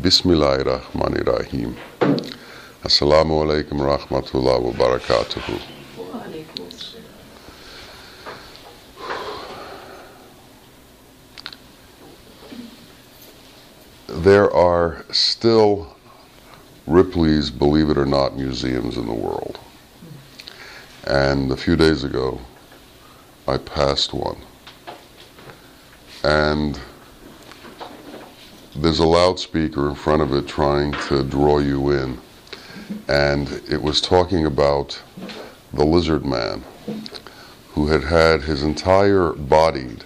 Bismillahirrahmanirrahim. Assalamu alaikum rahmatullah wa barakatuhu. There are still Ripley's, believe it or not, museums in the world. And a few days ago, I passed one. And there's a loudspeaker in front of it trying to draw you in. And it was talking about the lizard man who had had his entire body,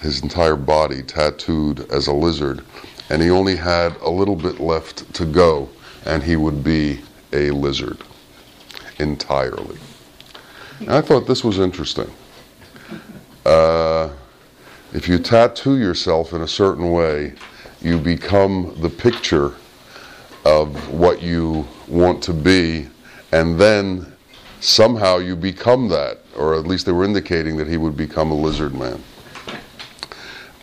his entire body tattooed as a lizard, and he only had a little bit left to go, and he would be a lizard entirely. And I thought this was interesting. Uh, if you tattoo yourself in a certain way, you become the picture of what you want to be, and then somehow you become that, or at least they were indicating that he would become a lizard man.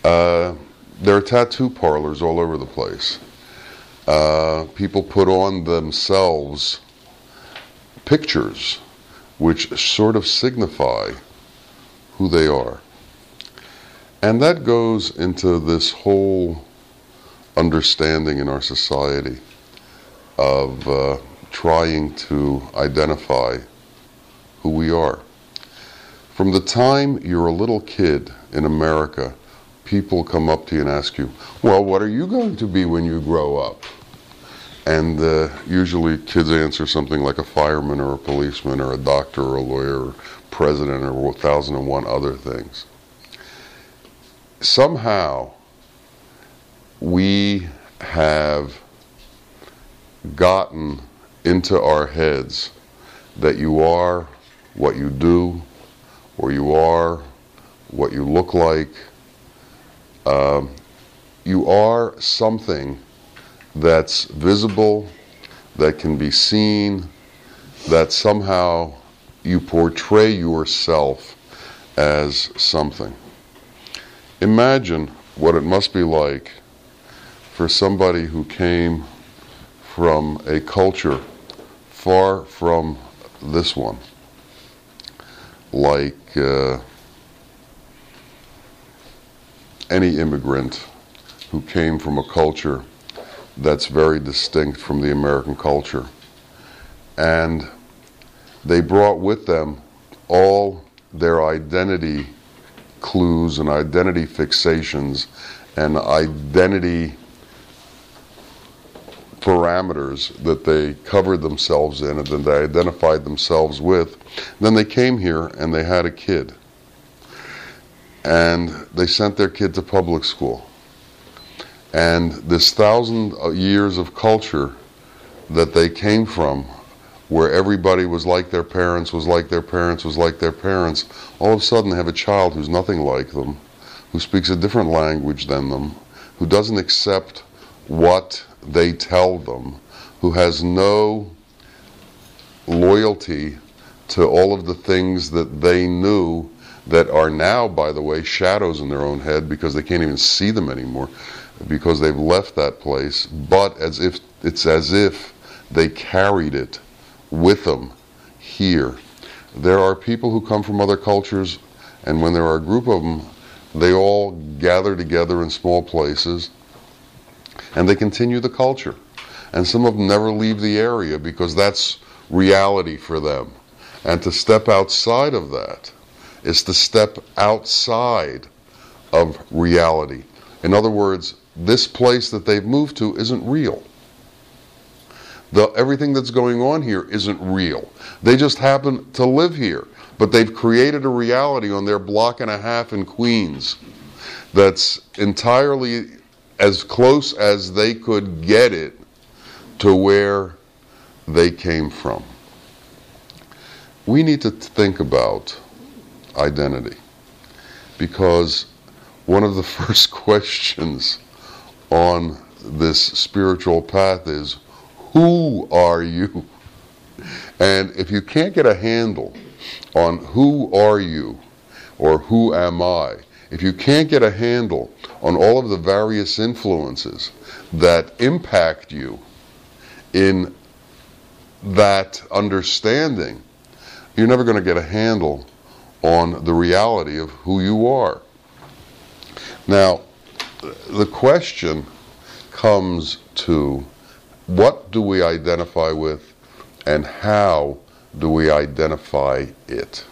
Uh, there are tattoo parlors all over the place. Uh, people put on themselves pictures which sort of signify who they are. And that goes into this whole understanding in our society of uh, trying to identify who we are. From the time you're a little kid in America, people come up to you and ask you, Well, what are you going to be when you grow up? And uh, usually kids answer something like a fireman or a policeman or a doctor or a lawyer or president or 1001 other things. Somehow, we have gotten into our heads that you are what you do, or you are what you look like. Um, you are something that's visible, that can be seen, that somehow you portray yourself as something. Imagine what it must be like for somebody who came from a culture far from this one, like uh, any immigrant who came from a culture that's very distinct from the American culture. And they brought with them all their identity clues and identity fixations and identity parameters that they covered themselves in and then they identified themselves with. Then they came here and they had a kid. And they sent their kid to public school. And this thousand uh, years of culture that they came from, where everybody was like their parents, was like their parents, was like their parents, all of a sudden they have a child who's nothing like them, who speaks a different language than them, who doesn't accept what they tell them, who has no loyalty to all of the things that they knew that are now, by the way, shadows in their own head because they can't even see them anymore because they've left that place, but as if it's as if they carried it with them here. There are people who come from other cultures, and when there are a group of them, they all gather together in small places and they continue the culture. And some of them never leave the area because that's reality for them. And to step outside of that is to step outside of reality. In other words, this place that they've moved to isn't real. The, everything that's going on here isn't real. They just happen to live here, but they've created a reality on their block and a half in Queens that's entirely as close as they could get it to where they came from. We need to think about identity because one of the first questions on this spiritual path is who are you? And if you can't get a handle on who are you or who am I, if you can't get a handle on all of the various influences that impact you in that understanding, you're never going to get a handle on the reality of who you are. Now, the question comes to what do we identify with and how do we identify it?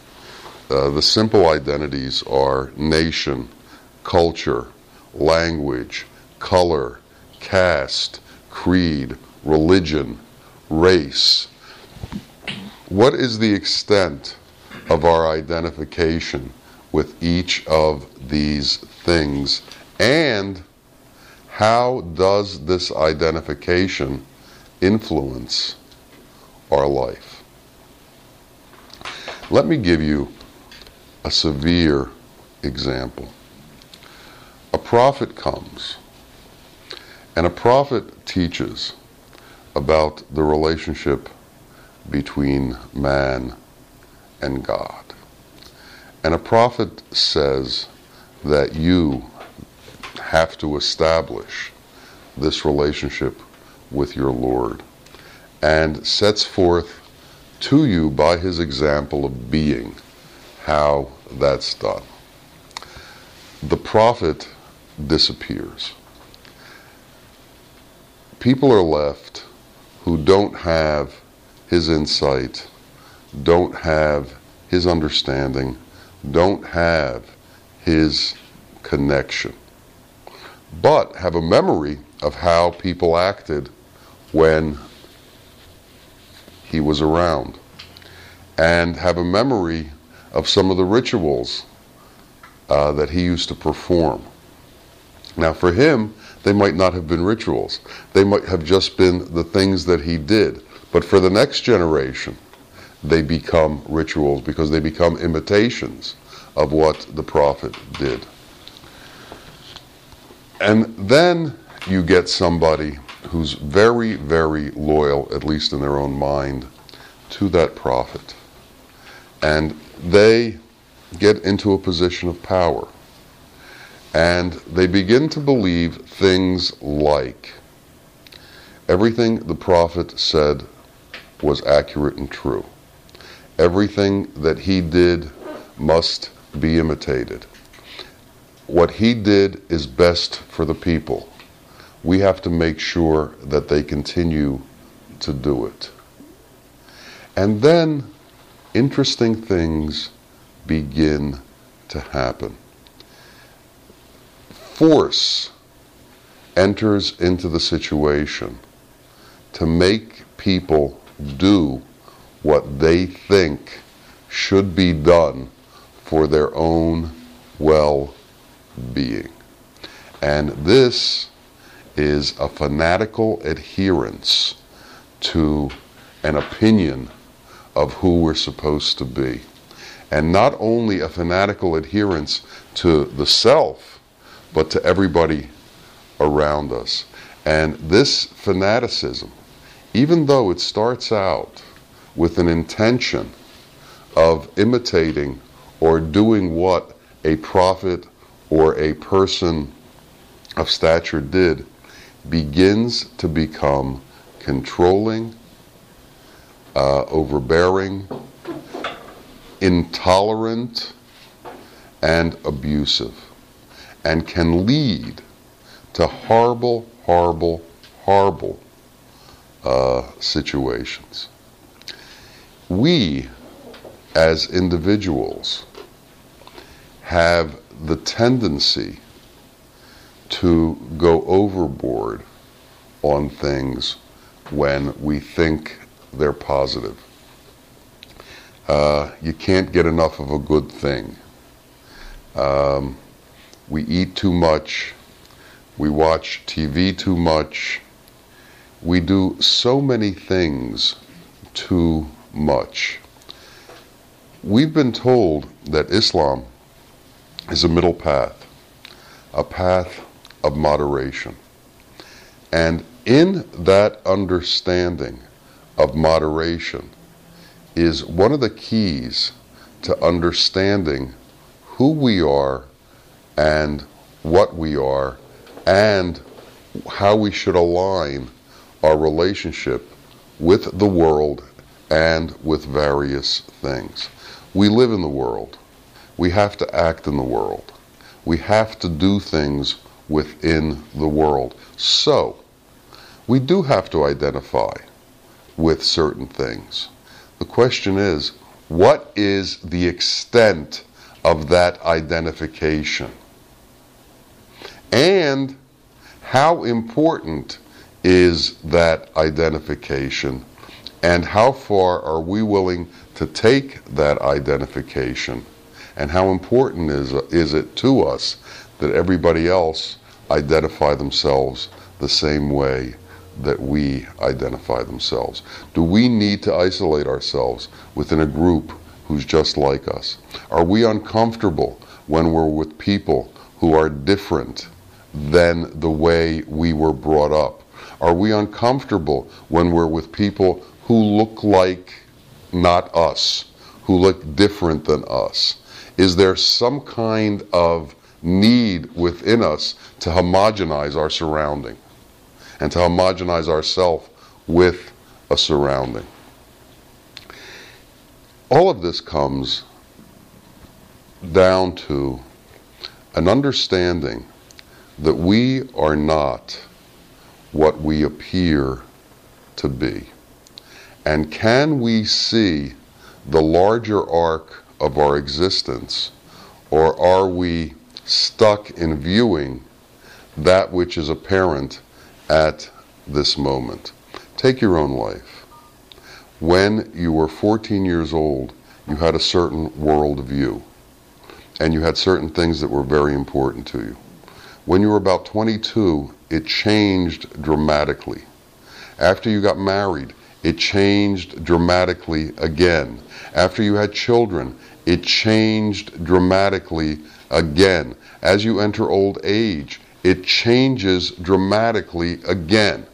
Uh, the simple identities are nation, culture, language, color, caste, creed, religion, race. What is the extent of our identification with each of these things? And how does this identification influence our life? Let me give you a severe example. A prophet comes, and a prophet teaches about the relationship between man and God. And a prophet says that you have to establish this relationship with your Lord and sets forth to you by his example of being how that's done. The prophet disappears. People are left who don't have his insight, don't have his understanding, don't have his connection, but have a memory of how people acted when he was around, and have a memory of some of the rituals uh, that he used to perform. Now, for him, they might not have been rituals. They might have just been the things that he did. But for the next generation, they become rituals because they become imitations of what the prophet did. And then you get somebody who's very, very loyal, at least in their own mind, to that prophet. And they get into a position of power. And they begin to believe things like everything the prophet said was accurate and true. Everything that he did must be imitated. What he did is best for the people. We have to make sure that they continue to do it. And then interesting things begin to happen. Force enters into the situation to make people do what they think should be done for their own well being. And this is a fanatical adherence to an opinion of who we're supposed to be. And not only a fanatical adherence to the self, but to everybody around us. And this fanaticism, even though it starts out with an intention of imitating or doing what a prophet or a person of stature did, begins to become controlling uh, overbearing, intolerant, and abusive, and can lead to horrible, horrible, horrible uh, situations. We, as individuals, have the tendency to go overboard on things when we think they're positive. Uh, you can't get enough of a good thing. Um, we eat too much. We watch TV too much. We do so many things too much. We've been told that Islam is a middle path, a path of moderation. And in that understanding, of moderation is one of the keys to understanding who we are and what we are and how we should align our relationship with the world and with various things. We live in the world. We have to act in the world. We have to do things within the world. So, we do have to identify with certain things. The question is, what is the extent of that identification? And how important is that identification? And how far are we willing to take that identification? And how important is, is it to us that everybody else identify themselves the same way that we identify themselves? Do we need to isolate ourselves within a group who's just like us? Are we uncomfortable when we're with people who are different than the way we were brought up? Are we uncomfortable when we're with people who look like not us, who look different than us? Is there some kind of need within us to homogenize our surrounding and to homogenize ourselves with a surrounding? All of this comes down to an understanding that we are not what we appear to be. And can we see the larger arc of our existence, or are we stuck in viewing that which is apparent at this moment? Take your own life. When you were 14 years old, you had a certain world view, and you had certain things that were very important to you. When you were about 22, it changed dramatically. After you got married, it changed dramatically again. After you had children, it changed dramatically again. As you enter old age, it changes dramatically again.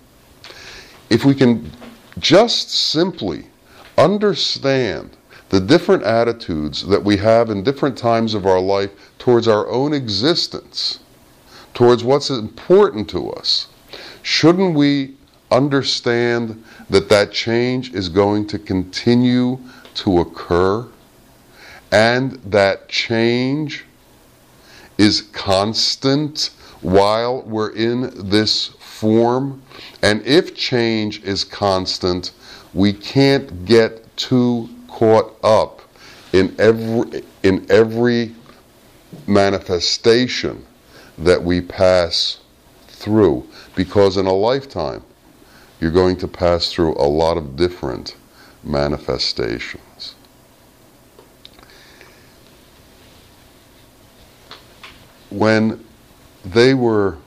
If we can just simply understand the different attitudes that we have in different times of our life towards our own existence, towards what's important to us, shouldn't we understand that that change is going to continue to occur and that change is constant while we're in this form? And if change is constant, we can't get too caught up in every in every manifestation that we pass through because in a lifetime you're going to pass through a lot of different manifestations. When they were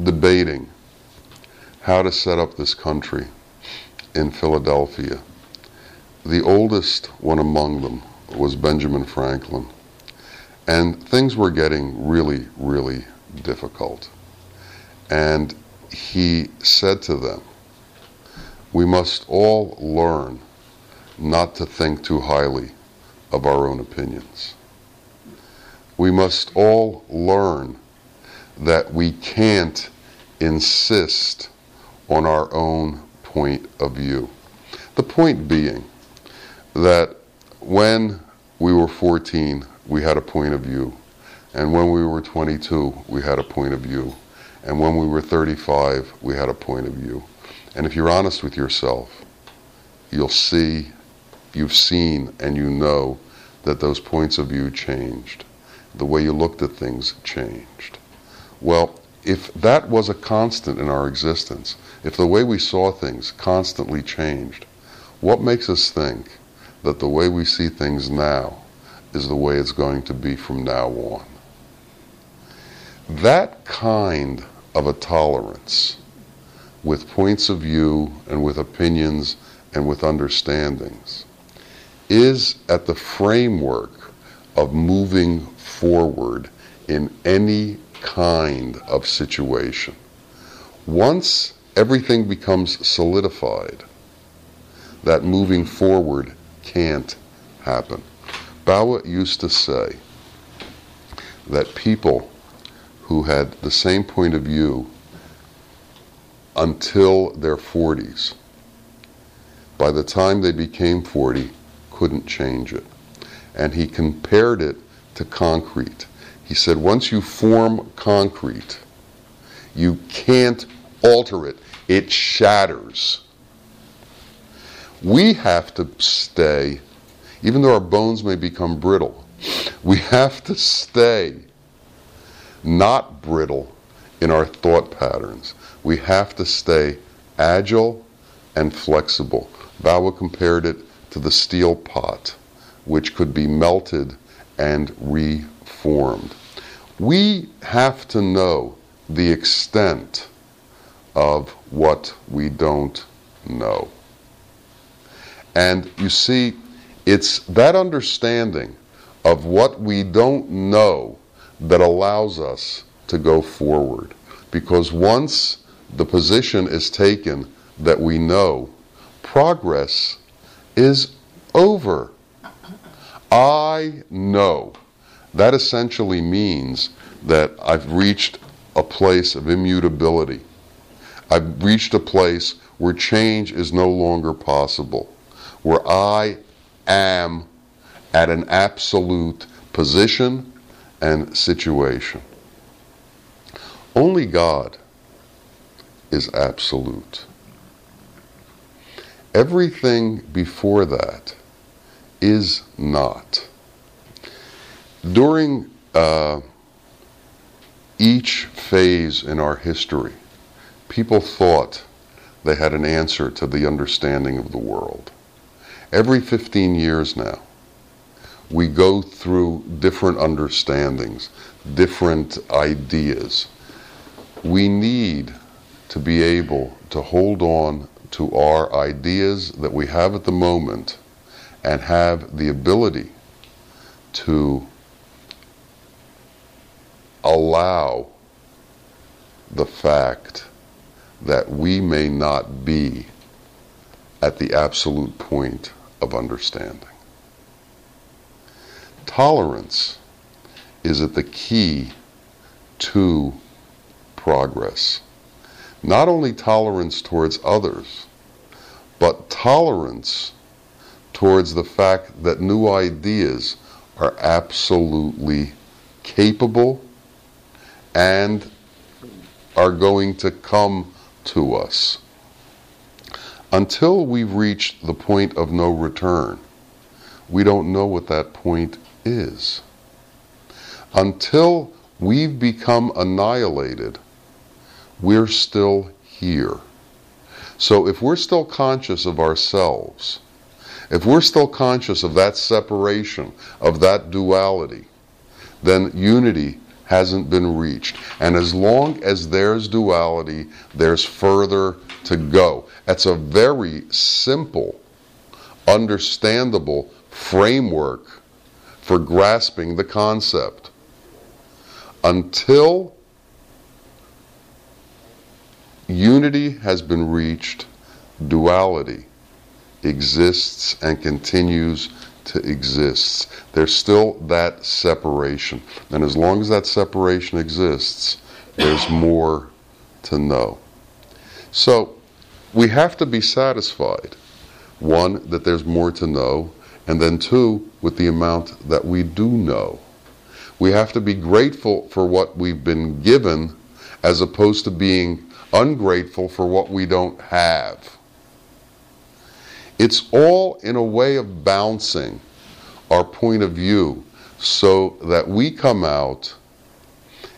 debating how to set up this country in Philadelphia, the oldest one among them was Benjamin Franklin. And things were getting really, really difficult. And he said to them, We must all learn not to think too highly of our own opinions. We must all learn that we can't insist on our own point of view. The point being that when we were 14, we had a point of view. And when we were 22, we had a point of view. And when we were 35, we had a point of view. And if you're honest with yourself, you'll see, you've seen, and you know that those points of view changed. The way you looked at things changed. Well, if that was a constant in our existence, if the way we saw things constantly changed, what makes us think that the way we see things now is the way it's going to be from now on? That kind of a tolerance with points of view and with opinions and with understandings is at the framework of moving forward in any kind of situation. Once everything becomes solidified, that moving forward can't happen. Bawa used to say that people who had the same point of view until their 40s. By the time they became 40, couldn't change it. And he compared it to concrete. He said, once you form concrete, you can't alter it. It shatters. We have to stay, even though our bones may become brittle, we have to stay not brittle in our thought patterns. We have to stay agile and flexible. Bawa compared it to the steel pot, which could be melted and reformed. We have to know the extent of what we don't know. And you see, it's that understanding of what we don't know that allows us to go forward. Because once the position is taken that we know, progress is over. I know. That essentially means that I've reached a place of immutability. I've reached a place where change is no longer possible, where I am at an absolute position and situation. Only God is absolute. Everything before that is not. During uh, each phase in our history, people thought they had an answer to the understanding of the world. Every 15 years now, we go through different understandings, different ideas. We need to be able to hold on to our ideas that we have at the moment and have the ability to allow the fact that we may not be at the absolute point of understanding. Tolerance is at the key to progress. Not only tolerance towards others, but tolerance towards the fact that new ideas are absolutely capable and are going to come to us. Until we've reached the point of no return, we don't know what that point is. Until we've become annihilated, we're still here. So if we're still conscious of ourselves, if we're still conscious of that separation, of that duality, then unity hasn't been reached. And as long as there's duality, there's further to go. That's a very simple, understandable framework for grasping the concept. Until unity has been reached, duality exists and continues to exist. There's still that separation. And as long as that separation exists, there's more to know. So we have to be satisfied. One, that there's more to know, and then two, with the amount that we do know. We have to be grateful for what we've been given as opposed to being ungrateful for what we don't have. It's all in a way of bouncing our point of view so that we come out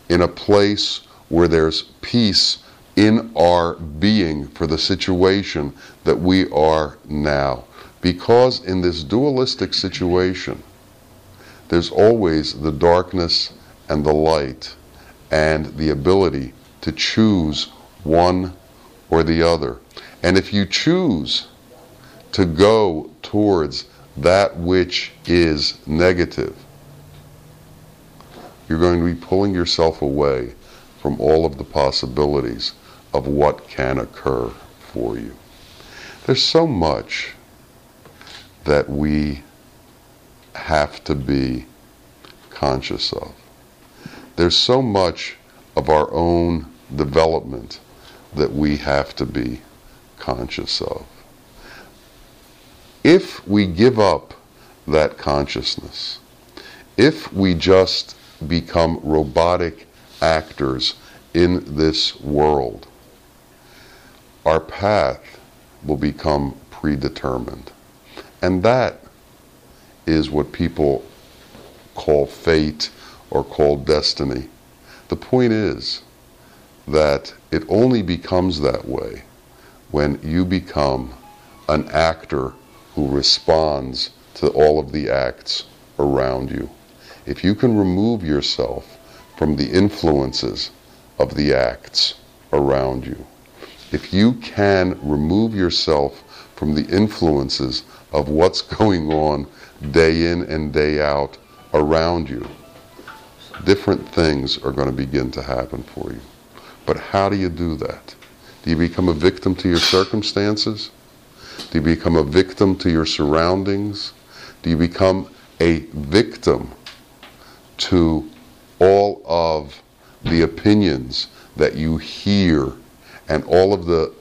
in a place where there's peace in our being for the situation that we are now. Because in this dualistic situation, there's always the darkness and the light and the ability to choose one or the other. And if you choose to go towards that which is negative, you're going to be pulling yourself away from all of the possibilities of what can occur for you. There's so much that we have to be conscious of. There's so much of our own development that we have to be conscious of. If we give up that consciousness, if we just become robotic actors in this world, our path will become predetermined. And that is what people call fate or call destiny. The point is that it only becomes that way when you become an actor who responds to all of the acts around you. If you can remove yourself from the influences of the acts around you, if you can remove yourself from the influences of what's going on day in and day out around you, different things are going to begin to happen for you. But how do you do that? Do you become a victim to your circumstances? Do you become a victim to your surroundings? Do you become a victim to all of the opinions that you hear and all of the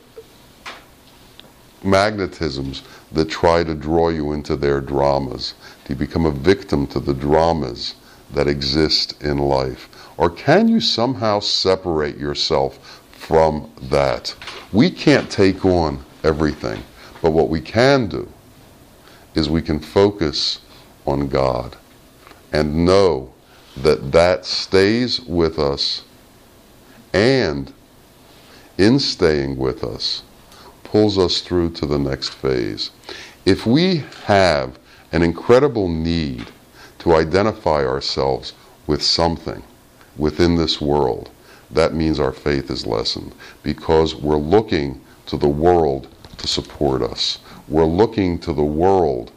magnetisms that try to draw you into their dramas? Do you become a victim to the dramas that exist in life? Or can you somehow separate yourself from that? We can't take on everything, but what we can do is we can focus on God and know that that stays with us and in staying with us pulls us through to the next phase. If we have an incredible need to identify ourselves with something within this world, that means our faith is lessened because we're looking to the world to support us. We're looking to the world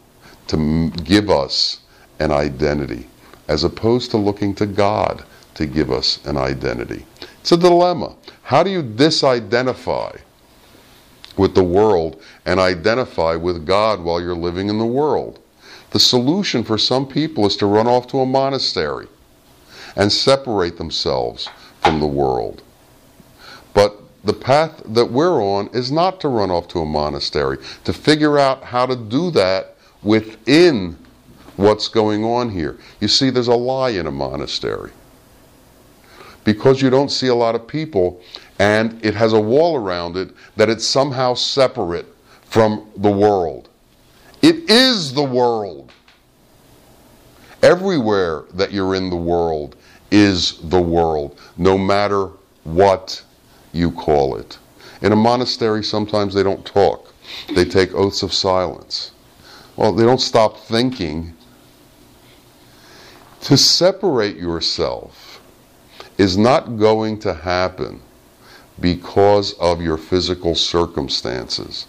to give us an identity as opposed to looking to God to give us an identity. It's a dilemma. How do you disidentify with the world and identify with God while you're living in the world? The solution for some people is to run off to a monastery and separate themselves from the world. But the path that we're on is not to run off to a monastery, to figure out how to do that within what's going on here. You see, there's a lie in a monastery. Because you don't see a lot of people and it has a wall around it, that it's somehow separate from the world. It is the world. Everywhere that you're in the world is the world, no matter what you call it. In a monastery, sometimes they don't talk, they take oaths of silence. Well, they don't stop thinking. To separate yourself is not going to happen because of your physical circumstances.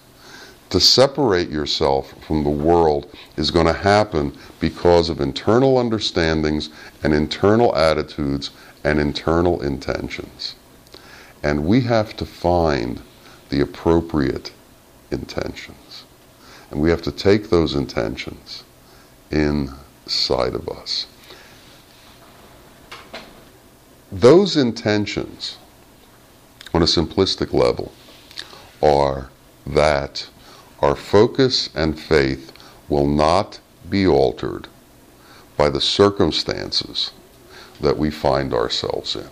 To separate yourself from the world is going to happen because of internal understandings and internal attitudes and internal intentions. And we have to find the appropriate intentions. And we have to take those intentions inside of us. Those intentions, on a simplistic level, are that our focus and faith will not be altered by the circumstances that we find ourselves in.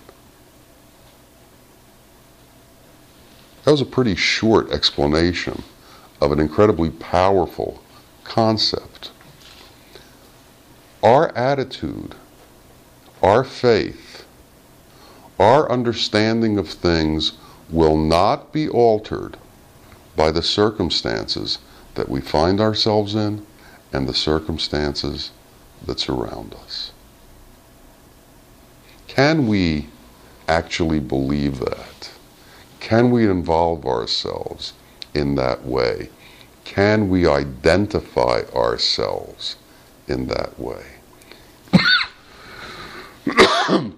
That was a pretty short explanation of an incredibly powerful concept. Our attitude, our faith, our understanding of things will not be altered by the circumstances that we find ourselves in and the circumstances that surround us. Can we actually believe that? Can we involve ourselves in that way? Can we identify ourselves in that way?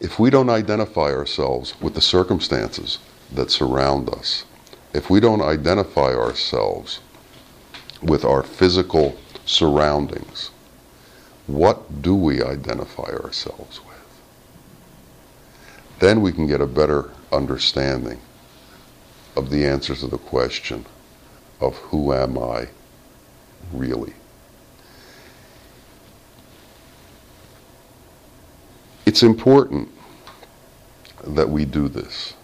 if we don't identify ourselves with the circumstances that surround us, if we don't identify ourselves with our physical surroundings, what do we identify ourselves with? then we can get a better understanding of the answer to the question of who am I really. It's important that we do this.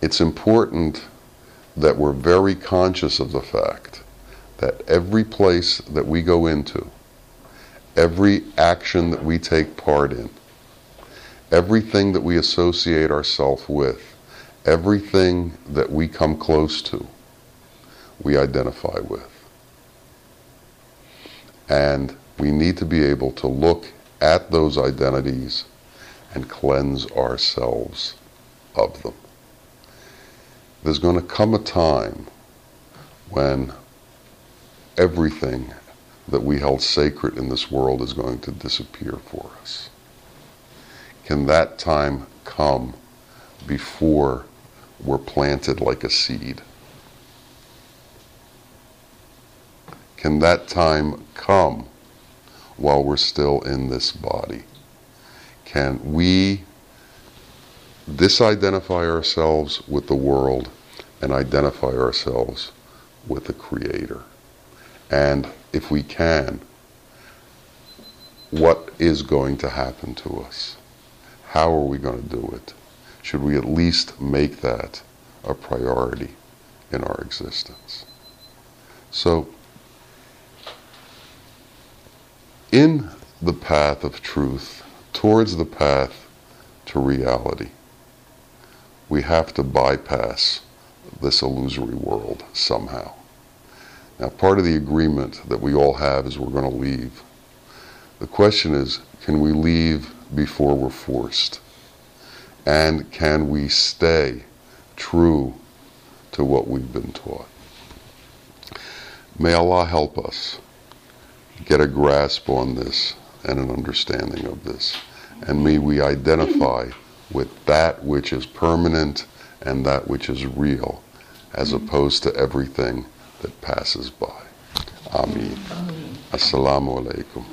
It's important that we're very conscious of the fact that every place that we go into, every action that we take part in, everything that we associate ourselves with, everything that we come close to, we identify with. And we need to be able to look at those identities and cleanse ourselves of them. There's going to come a time when everything that we held sacred in this world is going to disappear for us. Can that time come before we're planted like a seed? Can that time come while we're still in this body? Can we disidentify ourselves with the world and identify ourselves with the Creator? And if we can, what is going to happen to us? How are we going to do it? Should we at least make that a priority in our existence? So, in the path of truth, towards the path to reality, we have to bypass this illusory world somehow. Now, part of the agreement that we all have is we're going to leave. The question is can we leave before we're forced? And can we stay true to what we've been taught? May Allah help us get a grasp on this and an understanding of this. And may we identify with that which is permanent and that which is real, as opposed to everything that passes by. Ameen. Assalamu alaikum.